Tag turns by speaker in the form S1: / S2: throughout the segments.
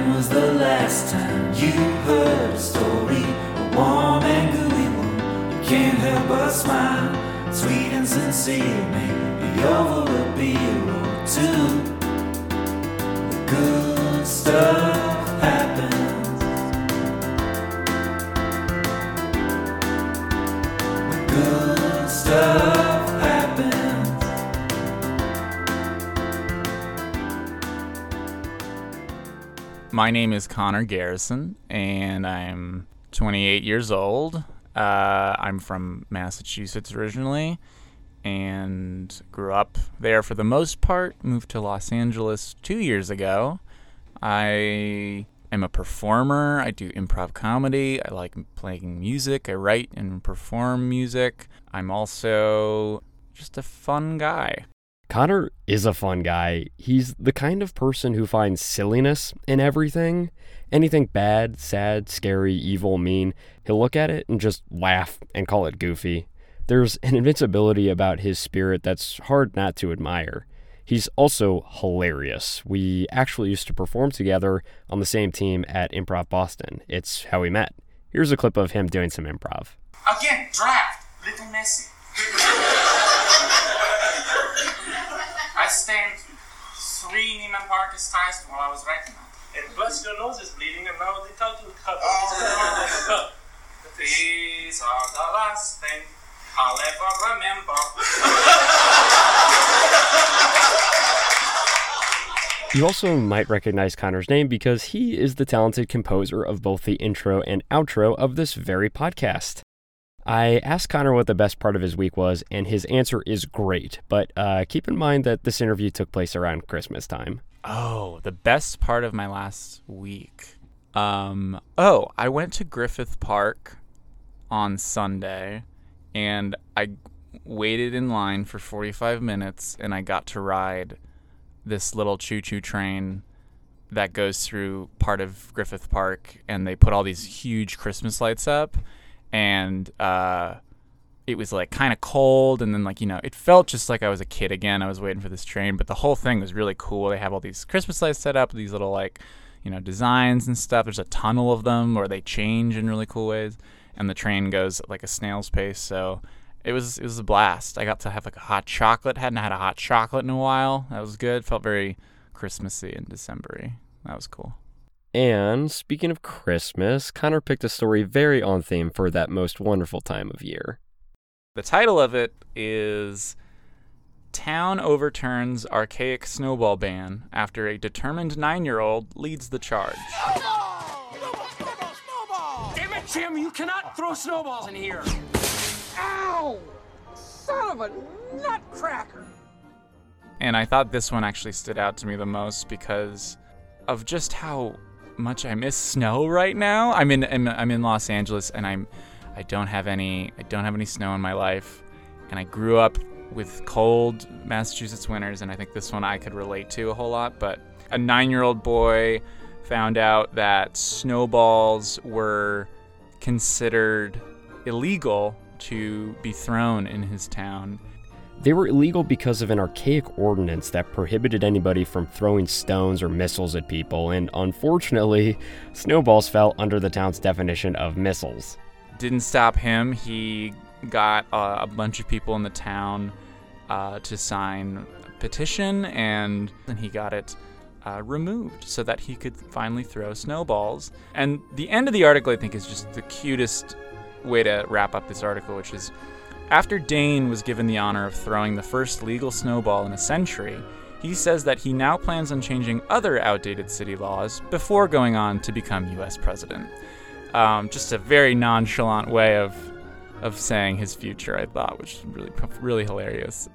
S1: When was the last time you heard a story? A warm and gooey one. You can't help but smile. Sweet and sincere, maybe over a beer or two. The good stuff happens.
S2: My name is Connor Garrison, and I'm 28 years old. Uh, I'm from Massachusetts originally, and grew up there for the most part. Moved to Los Angeles two years ago. I am a performer. I do improv comedy. I like playing music. I write and perform music. I'm also just a fun guy.
S3: Connor is a fun guy. He's the kind of person who finds silliness in everything. Anything bad, sad, scary, evil, mean, he'll look at it and just laugh and call it goofy. There's an invincibility about his spirit that's hard not to admire. He's also hilarious. We actually used to perform together on the same team at Improv Boston. It's how we met. Here's a clip of him doing some improv.
S4: Again, draft. Little messy. I stained three Neiman Marcus ties while I was writing that.
S5: And plus your nose is bleeding and now the title cup
S4: Oh.
S5: is going on
S4: These are the last thing I'll ever remember.
S3: You also might recognize Connor's name because he is the talented composer of both the intro and outro of this very podcast. I asked Connor what the best part of his week was, and his answer is great. But uh, keep in mind that this interview took place around Christmas time.
S2: Oh, the best part of my last week. Um, oh, I went to Griffith Park on Sunday and I waited in line for 45 minutes and I got to ride this little choo-choo train that goes through part of Griffith Park and they put all these huge Christmas lights up and uh it was like kind of cold and then like you know it felt just like i was a kid again. I was waiting for this train but the whole thing was really cool. They have all these christmas lights set up these little like you know designs and stuff. There's a tunnel of them or they change in really cool ways and the train goes like a snail's pace. So it was it was a blast. I got to have like a hot chocolate. Hadn't had a hot chocolate in a while. That was good. Felt very christmassy and decembery. That was cool
S3: And speaking of Christmas, Connor picked a story very on theme for that most wonderful time of year.
S2: The title of it is Town Overturns Archaic Snowball Ban After a Determined Nine Year Old Leads the Charge. Snowball! Snowball! Snowball! Snowball!
S6: Damn it, Jim! You cannot throw snowballs in here.
S7: Ow! Son of a nutcracker!
S2: And I thought this one actually stood out to me the most because of just how much I miss snow right now. I'm in I'm, I'm in Los Angeles and I'm I don't have any I don't have any snow in my life and I grew up with cold Massachusetts winters and I think this one I could relate to a whole lot, but a 9-year-old boy found out that snowballs were considered illegal to be thrown in his town
S3: They were illegal because of an archaic ordinance that prohibited anybody from throwing stones or missiles at people, and unfortunately, snowballs fell under the town's definition of missiles.
S2: didn't stop him. He got uh, a bunch of people in the town uh, to sign a petition, and then he got it uh, removed so that he could finally throw snowballs. And the end of the article, I think, is just the cutest way to wrap up this article, which is after Dane was given the honor of throwing the first legal snowball in a century. He says that he now plans on changing other outdated city laws before going on to become U.S. president. Um, just a very nonchalant way of of saying his future, I thought, which is really really hilarious.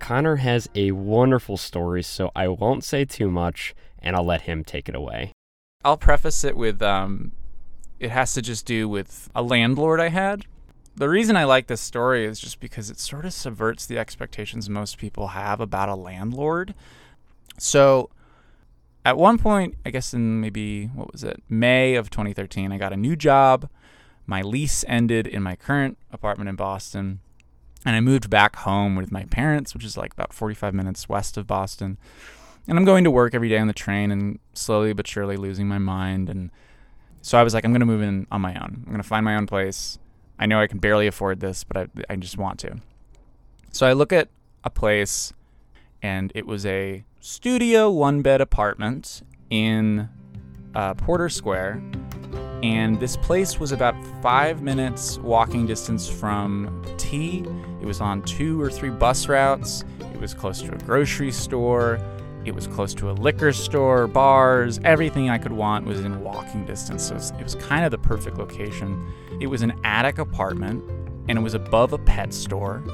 S3: Connor has a wonderful story, so I won't say too much, and I'll let him take it away.
S2: I'll preface it with um, it has to just do with a landlord I had. The reason I like this story is just because it sort of subverts the expectations most people have about a landlord. So, at one point, I guess in maybe, what was it, May of 2013, I got a new job. My lease ended in my current apartment in Boston. And I moved back home with my parents, which is like about 45 minutes west of Boston. And I'm going to work every day on the train and slowly but surely losing my mind. And so I was like, I'm going to move in on my own. I'm going to find my own place. I know I can barely afford this, but I, I just want to. So I look at a place, and it was a studio one bed apartment in uh, Porter Square. And this place was about five minutes walking distance from T. It was on two or three bus routes. It was close to a grocery store. It was close to a liquor store, bars, everything I could want was in walking distance. So it was, it was kind of the perfect location. It was an attic apartment and it was above a pet store.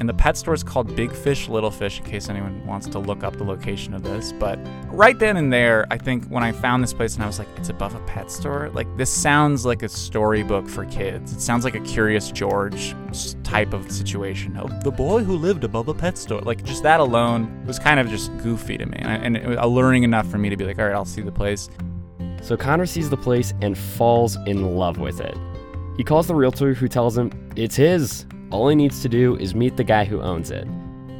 S2: And the pet store is called Big Fish Little Fish, in case anyone wants to look up the location of this. But right then and there, I think when I found this place and I was like, it's above a pet store, like this sounds like a storybook for kids. It sounds like a Curious George type of situation. Oh, the boy who lived above a pet store. Like just that alone was kind of just goofy to me. And, and it was alluring enough for me to be like, all right, I'll see the place.
S3: So Connor sees the place and falls in love with it. He calls the realtor who tells him it's his. All he needs to do is meet the guy who owns it.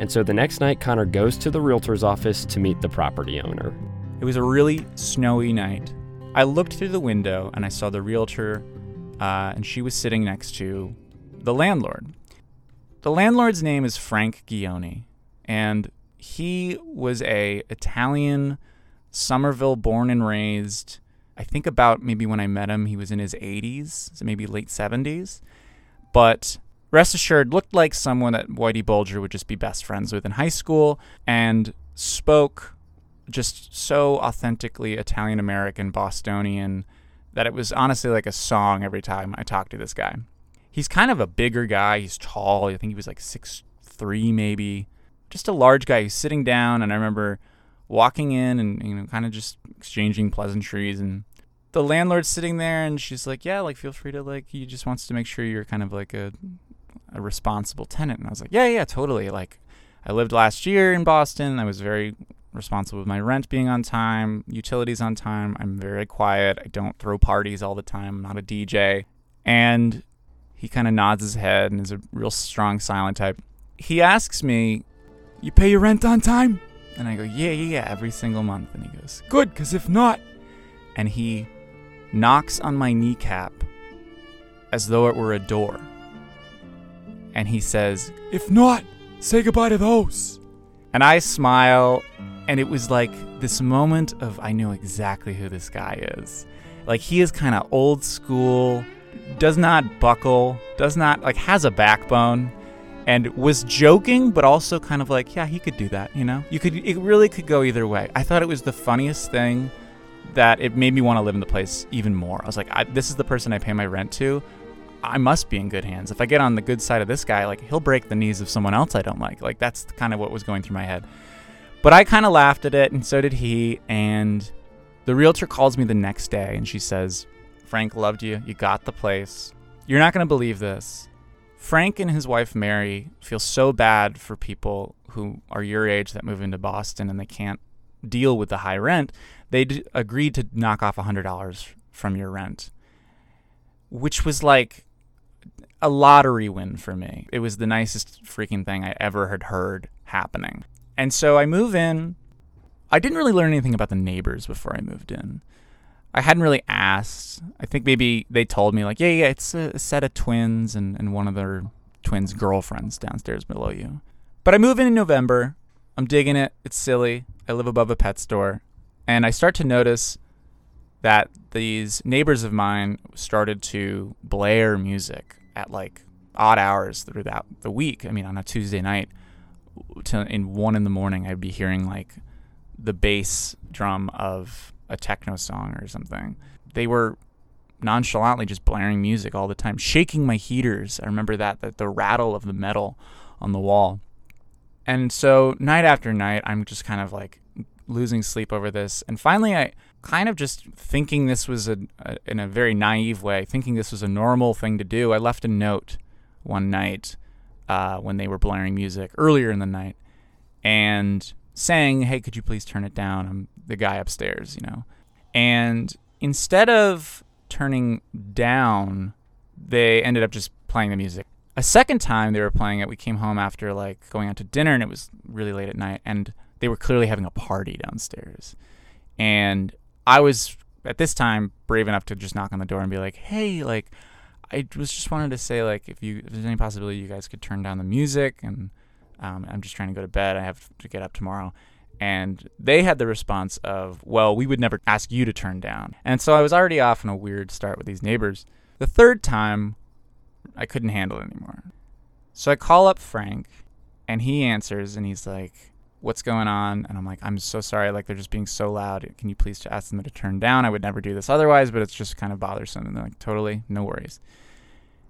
S3: And so the next night, Connor goes to the realtor's office to meet the property owner.
S2: It was a really snowy night. I looked through the window and I saw the realtor, uh, and she was sitting next to the landlord. The landlord's name is Frank Gioni, and he was a Italian, Somerville born and raised. I think about maybe when I met him, he was in his 80s, so maybe late 70s. But rest assured, looked like someone that Whitey Bulger would just be best friends with in high school, and spoke just so authentically Italian American, Bostonian, that it was honestly like a song every time I talked to this guy. He's kind of a bigger guy. He's tall. I think he was like six three, maybe. Just a large guy. He's sitting down, and I remember walking in and you know kind of just exchanging pleasantries and the landlord's sitting there and she's like yeah like feel free to like he just wants to make sure you're kind of like a a responsible tenant. And i was like yeah yeah totally. Like i lived last year in boston. I was very responsible with my rent being on time utilities on time. I'm very quiet. I don't throw parties all the time. I'm not a dj and he kind of nods his head and is a real strong silent type. He asks me you pay your rent on time? And I go, yeah, yeah, yeah, every single month. And he goes, good, because if not. And he knocks on my kneecap as though it were a door. And he says, if not, say goodbye to those. And I smile, and it was like this moment of I know exactly who this guy is. Like, he is kind of old school, does not buckle, does not, like, has a backbone and was joking but also kind of like yeah he could do that you know you could it really could go either way i thought it was the funniest thing that it made me want to live in the place even more i was like I, this is the person i pay my rent to i must be in good hands. If i get on the good side of this guy like he'll break the knees of someone else i don't like. Like that's kind of what was going through my head. But i kind of laughed at it and so did he and the realtor calls me the next day and she says frank loved you. You got the place. You're not going to believe this. Frank and his wife Mary feel so bad for people who are your age that move into Boston and they can't deal with the high rent. They agreed to knock off $100 from your rent, which was like a lottery win for me. It was the nicest freaking thing I ever had heard happening. And so I move in. I didn't really learn anything about the neighbors before I moved in. I hadn't really asked. I think maybe they told me like, yeah, yeah, it's a set of twins and, and one of their twins' girlfriends downstairs below you. But I move in in November. I'm digging it. It's silly. I live above a pet store. And I start to notice that these neighbors of mine started to blare music at like odd hours throughout the week. I mean, on a Tuesday night, to, in one in the morning, I'd be hearing like the bass drum of a techno song or something. They were nonchalantly just blaring music all the time, shaking my heaters. I remember that, that the rattle of the metal on the wall. And so night after night, I'm just kind of like losing sleep over this. And finally, I kind of just thinking this was a, a in a very naive way, thinking this was a normal thing to do. I left a note one night uh, when they were blaring music earlier in the night, and saying, "Hey, could you please turn it down? I'm the guy upstairs, you know." And instead of turning down, they ended up just playing the music. A second time they were playing it, we came home after like going out to dinner and it was really late at night and they were clearly having a party downstairs. And I was at this time brave enough to just knock on the door and be like, "Hey, like I was just wanted to say like if you if there's any possibility you guys could turn down the music and um, I'm just trying to go to bed. I have to get up tomorrow." And they had the response of, "Well, we would never ask you to turn down." And so I was already off on a weird start with these neighbors. The third time, I couldn't handle it anymore. So I call up Frank, and he answers, and he's like, "What's going on?" And I'm like, "I'm so sorry. Like they're just being so loud. Can you please ask them to turn down? I would never do this otherwise, but it's just kind of bothersome." And they're like, "Totally, no worries."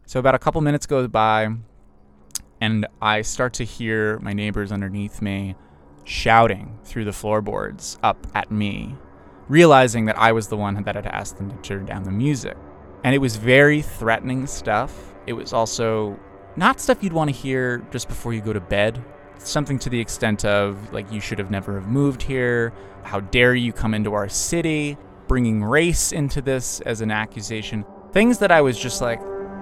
S2: So about a couple minutes goes by, and I start to hear my neighbors underneath me shouting through the floorboards up at me, realizing that I was the one that had asked them to turn down the music. And it was very threatening stuff. It was also not stuff you'd want to hear just before you go to bed. Something to the extent of, like, you should have never have moved here. How dare you come into our city? Bringing race into this as an accusation. Things that I was just like,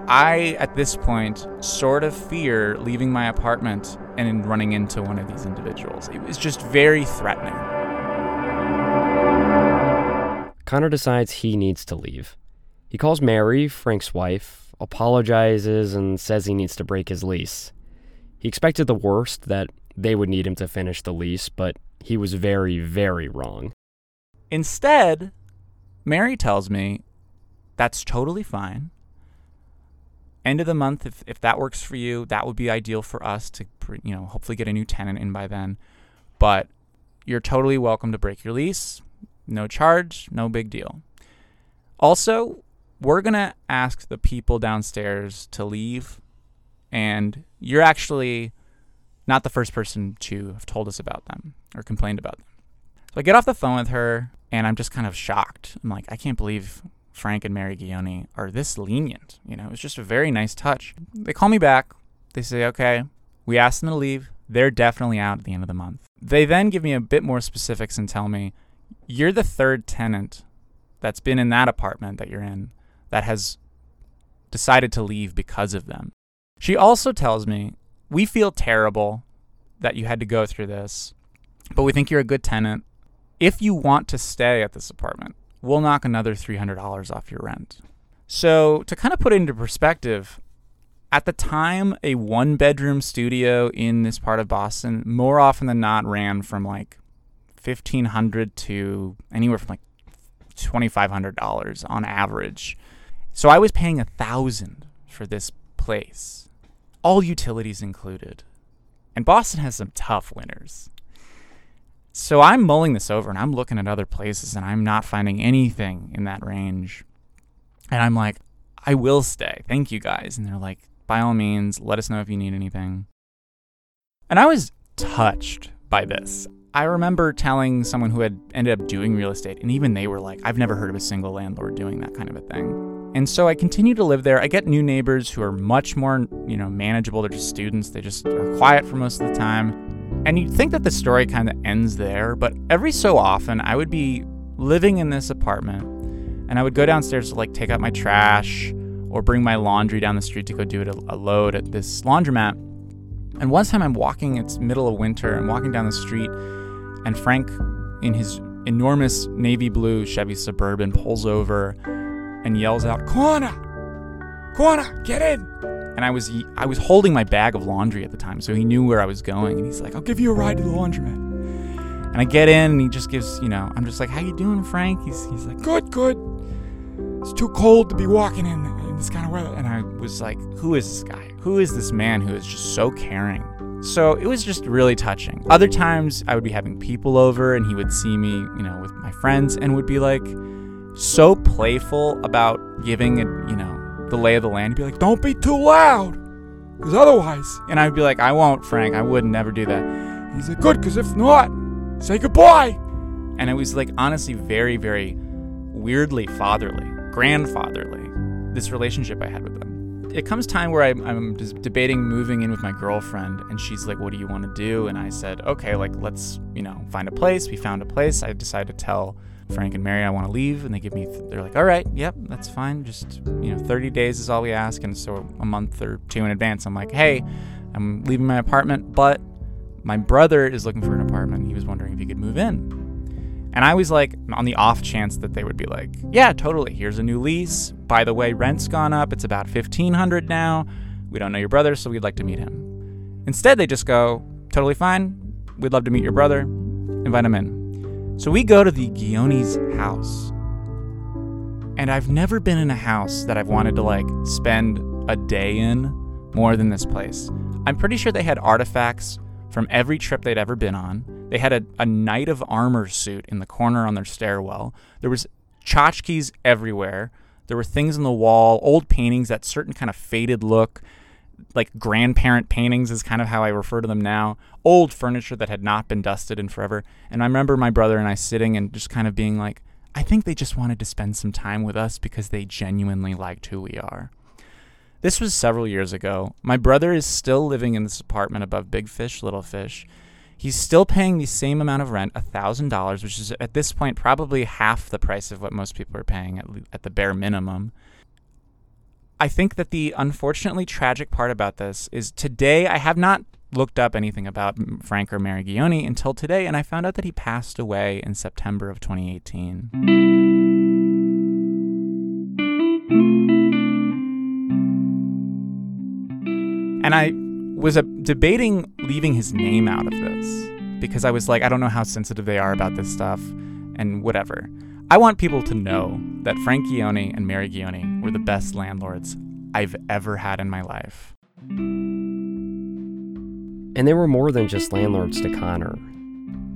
S2: I, at this point, sort of fear leaving my apartment and running into one of these individuals. It was just very threatening.
S3: Connor decides he needs to leave. He calls Mary, Frank's wife, apologizes, and says he needs to break his lease. He expected the worst, that they would need him to finish the lease, but he was very, very wrong.
S2: Instead, Mary tells me that's totally fine. End of the month, if, if that works for you, that would be ideal for us to, you know, hopefully get a new tenant in by then. But you're totally welcome to break your lease. No charge, no big deal. Also, we're going to ask the people downstairs to leave. And you're actually not the first person to have told us about them or complained about them. So I get off the phone with her and I'm just kind of shocked. I'm like, I can't believe Frank and Mary Guioni are this lenient. You know, it's just a very nice touch. They call me back. They say, okay, we asked them to leave. They're definitely out at the end of the month. They then give me a bit more specifics and tell me, you're the third tenant that's been in that apartment that you're in that has decided to leave because of them. She also tells me, we feel terrible that you had to go through this, but we think you're a good tenant. If you want to stay at this apartment, we'll knock another $300 off your rent. So, to kind of put it into perspective, at the time, a one bedroom studio in this part of Boston more often than not ran from like 1500 to anywhere from like $2500 on average. So I was paying a 1000 for this place, all utilities included. And Boston has some tough winters. So I'm mulling this over and I'm looking at other places and I'm not finding anything in that range. And I'm like, I will stay. Thank you guys. And they're like, by all means, let us know if you need anything. And I was touched by this. I remember telling someone who had ended up doing real estate, and even they were like, I've never heard of a single landlord doing that kind of a thing. And so I continue to live there. I get new neighbors who are much more, you know, manageable. They're just students. They just are quiet for most of the time. And you'd think that the story kind of ends there, but every so often I would be living in this apartment and I would go downstairs to like take out my trash or bring my laundry down the street to go do it a, load at this laundromat. And one time I'm walking, it's middle of winter, I'm walking down the street, and Frank, in his enormous navy blue Chevy Suburban, pulls over and yells out, Connor! Connor, get in! And I was I was holding my bag of laundry at the time, so he knew where I was going, and he's like, I'll give you a ride to the laundromat. And I get in, and he just gives, you know, I'm just like, how you doing, Frank? He's, he's like, good, good. It's too cold to be walking in, in this kind of weather. And I was like, who is this guy? Who is this man who is just so caring? So it was just really touching. Other times I would be having people over and he would see me, you know, with my friends and would be like so playful about giving, a, you know, the lay of the land. He'd be like, don't be too loud, because otherwise. And I'd be like, I won't, Frank. I would never do that. He's like, good, because if not, say goodbye. And it was like honestly very, very weirdly fatherly, grandfatherly, this relationship I had with them it comes time where I'm just debating moving in with my girlfriend and she's like what do you want to do and i said okay like let's you know find a place we found a place i decided to tell Frank and Mary, I want to leave. And they give me, they're like, all right, yep, that's fine. Just, you know, 30 days is all we ask. And so a month or two in advance, I'm like, hey, I'm leaving my apartment, but my brother is looking for an apartment. He was wondering if he could move in. And I was like, on the off chance that they would be like, yeah, totally. Here's a new lease. By the way, rent's gone up. It's about 1500 now. We don't know your brother, so we'd like to meet him. Instead, they just go, totally fine. We'd love to meet your brother. Invite him in. So we go to the Guione's house. And I've never been in a house that I've wanted to like spend a day in more than this place. I'm pretty sure they had artifacts from every trip they'd ever been on. They had a, a knight of armor suit in the corner on their stairwell. There was tchotchkes everywhere. There were things on the wall, old paintings, that certain kind of faded look, like grandparent paintings is kind of how I refer to them now. Old furniture that had not been dusted in forever. And I remember my brother and I sitting and just kind of being like, I think they just wanted to spend some time with us because they genuinely liked who we are. This was several years ago. My brother is still living in this apartment above Big Fish, Little Fish. He's still paying the same amount of rent, $1,000, which is at this point probably half the price of what most people are paying at, at the bare minimum. I think that the unfortunately tragic part about this is today I have not looked up anything about Frank or Mary Guione until today, and I found out that he passed away in September of 2018. And I was uh, debating leaving his name out of this because I was like, I don't know how sensitive they are about this stuff and whatever. I want people to know that Frank Guione and Mary Guione were the best landlords I've ever had in my life.
S3: And they were more than just landlords to Connor.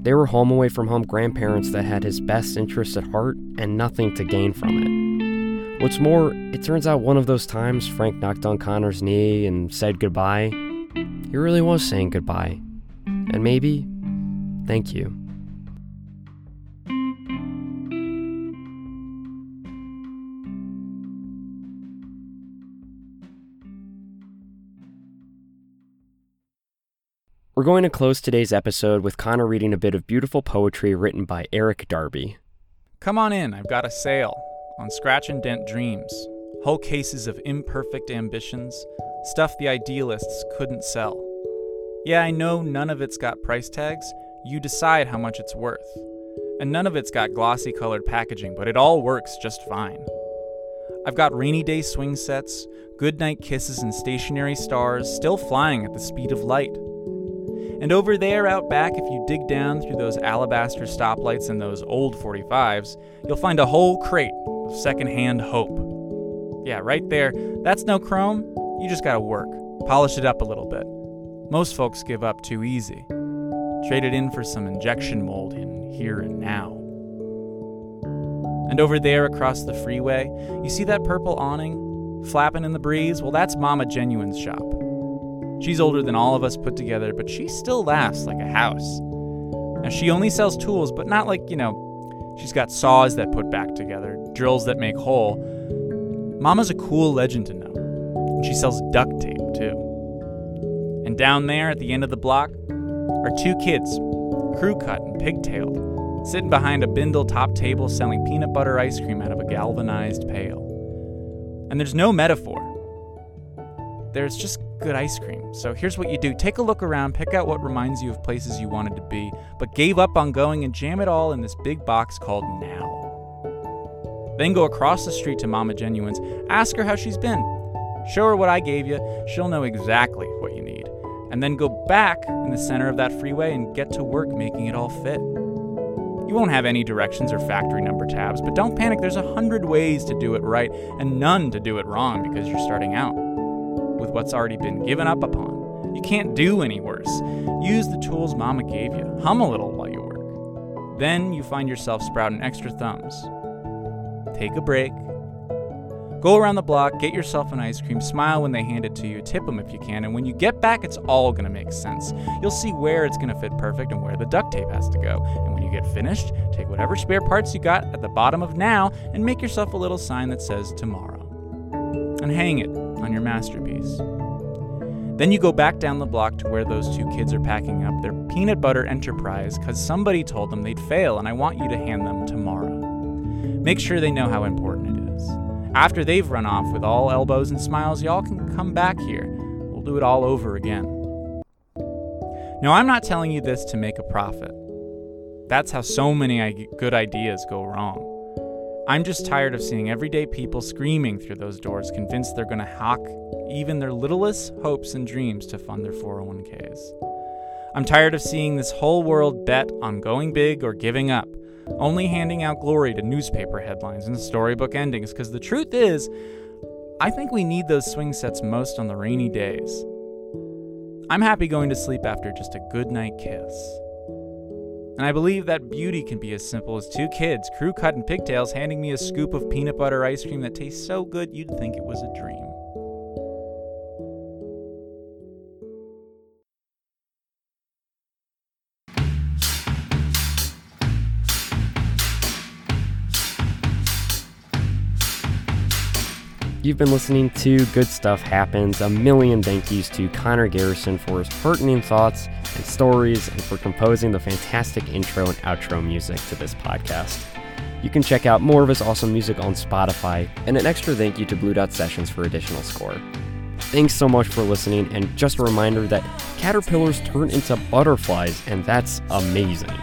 S3: They were home away from home grandparents that had his best interests at heart and nothing to gain from it. What's more, it turns out one of those times Frank knocked on Connor's knee and said goodbye, he really was saying goodbye. And maybe, thank you. We're going to close today's episode with Connor reading a bit of beautiful poetry written by Eric Darby.
S2: Come on in, I've got a sale on Scratch and Dent Dreams. Whole cases of imperfect ambitions, stuff the idealists couldn't sell. Yeah, I know none of it's got price tags. You decide how much it's worth. And none of it's got glossy colored packaging, but it all works just fine. I've got rainy day swing sets, goodnight kisses, and stationary stars still flying at the speed of light. And over there out back, if you dig down through those alabaster stoplights and those old 45s, you'll find a whole crate of secondhand hope. Yeah, right there. That's no chrome. You just gotta work. Polish it up a little bit. Most folks give up too easy. Trade it in for some injection mold in here and now. And over there across the freeway, you see that purple awning flapping in the breeze? Well, that's Mama Genuine's shop. She's older than all of us put together, but she still laughs like a house. Now, she only sells tools, but not like, you know, she's got saws that put back together, drills that make hole. Mama's a cool legend. And she sells duct tape, too. And down there at the end of the block are two kids, crew cut and pigtailed, sitting behind a bindle top table selling peanut butter ice cream out of a galvanized pail. And there's no metaphor. There's just good ice cream. So here's what you do take a look around, pick out what reminds you of places you wanted to be, but gave up on going and jam it all in this big box called Now. Then go across the street to Mama Genuine's, ask her how she's been. Show her what I gave you, she'll know exactly what you need. And then go back in the center of that freeway and get to work making it all fit. You won't have any directions or factory number tabs, but don't panic, there's a hundred ways to do it right and none to do it wrong because you're starting out with what's already been given up upon. You can't do any worse. Use the tools Mama gave you. Hum a little while you work. Then you find yourself sprouting extra thumbs. Take a break. Go around the block, get yourself an ice cream, smile when they hand it to you, tip them if you can, and when you get back, it's all going to make sense. You'll see where it's going to fit perfect and where the duct tape has to go. And when you get finished, take whatever spare parts you got at the bottom of now and make yourself a little sign that says tomorrow. And hang it on your masterpiece. Then you go back down the block to where those two kids are packing up their peanut butter enterprise because somebody told them they'd fail, and I want you to hand them tomorrow. Make sure they know how important. After they've run off with all elbows and smiles, y'all can come back here. We'll do it all over again. Now, I'm not telling you this to make a profit. That's how so many good ideas go wrong. I'm just tired of seeing everyday people screaming through those doors, convinced they're going to hawk even their littlest hopes and dreams to fund their 401ks. I'm tired of seeing this whole world bet on going big or giving up, only handing out glory to newspaper headlines and storybook endings, because the truth is, I think we need those swing sets most on the rainy days. I'm happy going to sleep after just a good night kiss. And I believe that beauty can be as simple as two kids, crew cut in pigtails, handing me a scoop of peanut butter ice cream that tastes so good you'd think it was a dream.
S3: You've been listening to Good Stuff Happens. A million thank yous to Connor Garrison for his pertinent thoughts and stories and for composing the fantastic intro and outro music to this podcast. You can check out more of his awesome music on Spotify, and an extra thank you to Blue Dot Sessions for additional score. Thanks so much for listening, and just a reminder that caterpillars turn into butterflies, and that's amazing.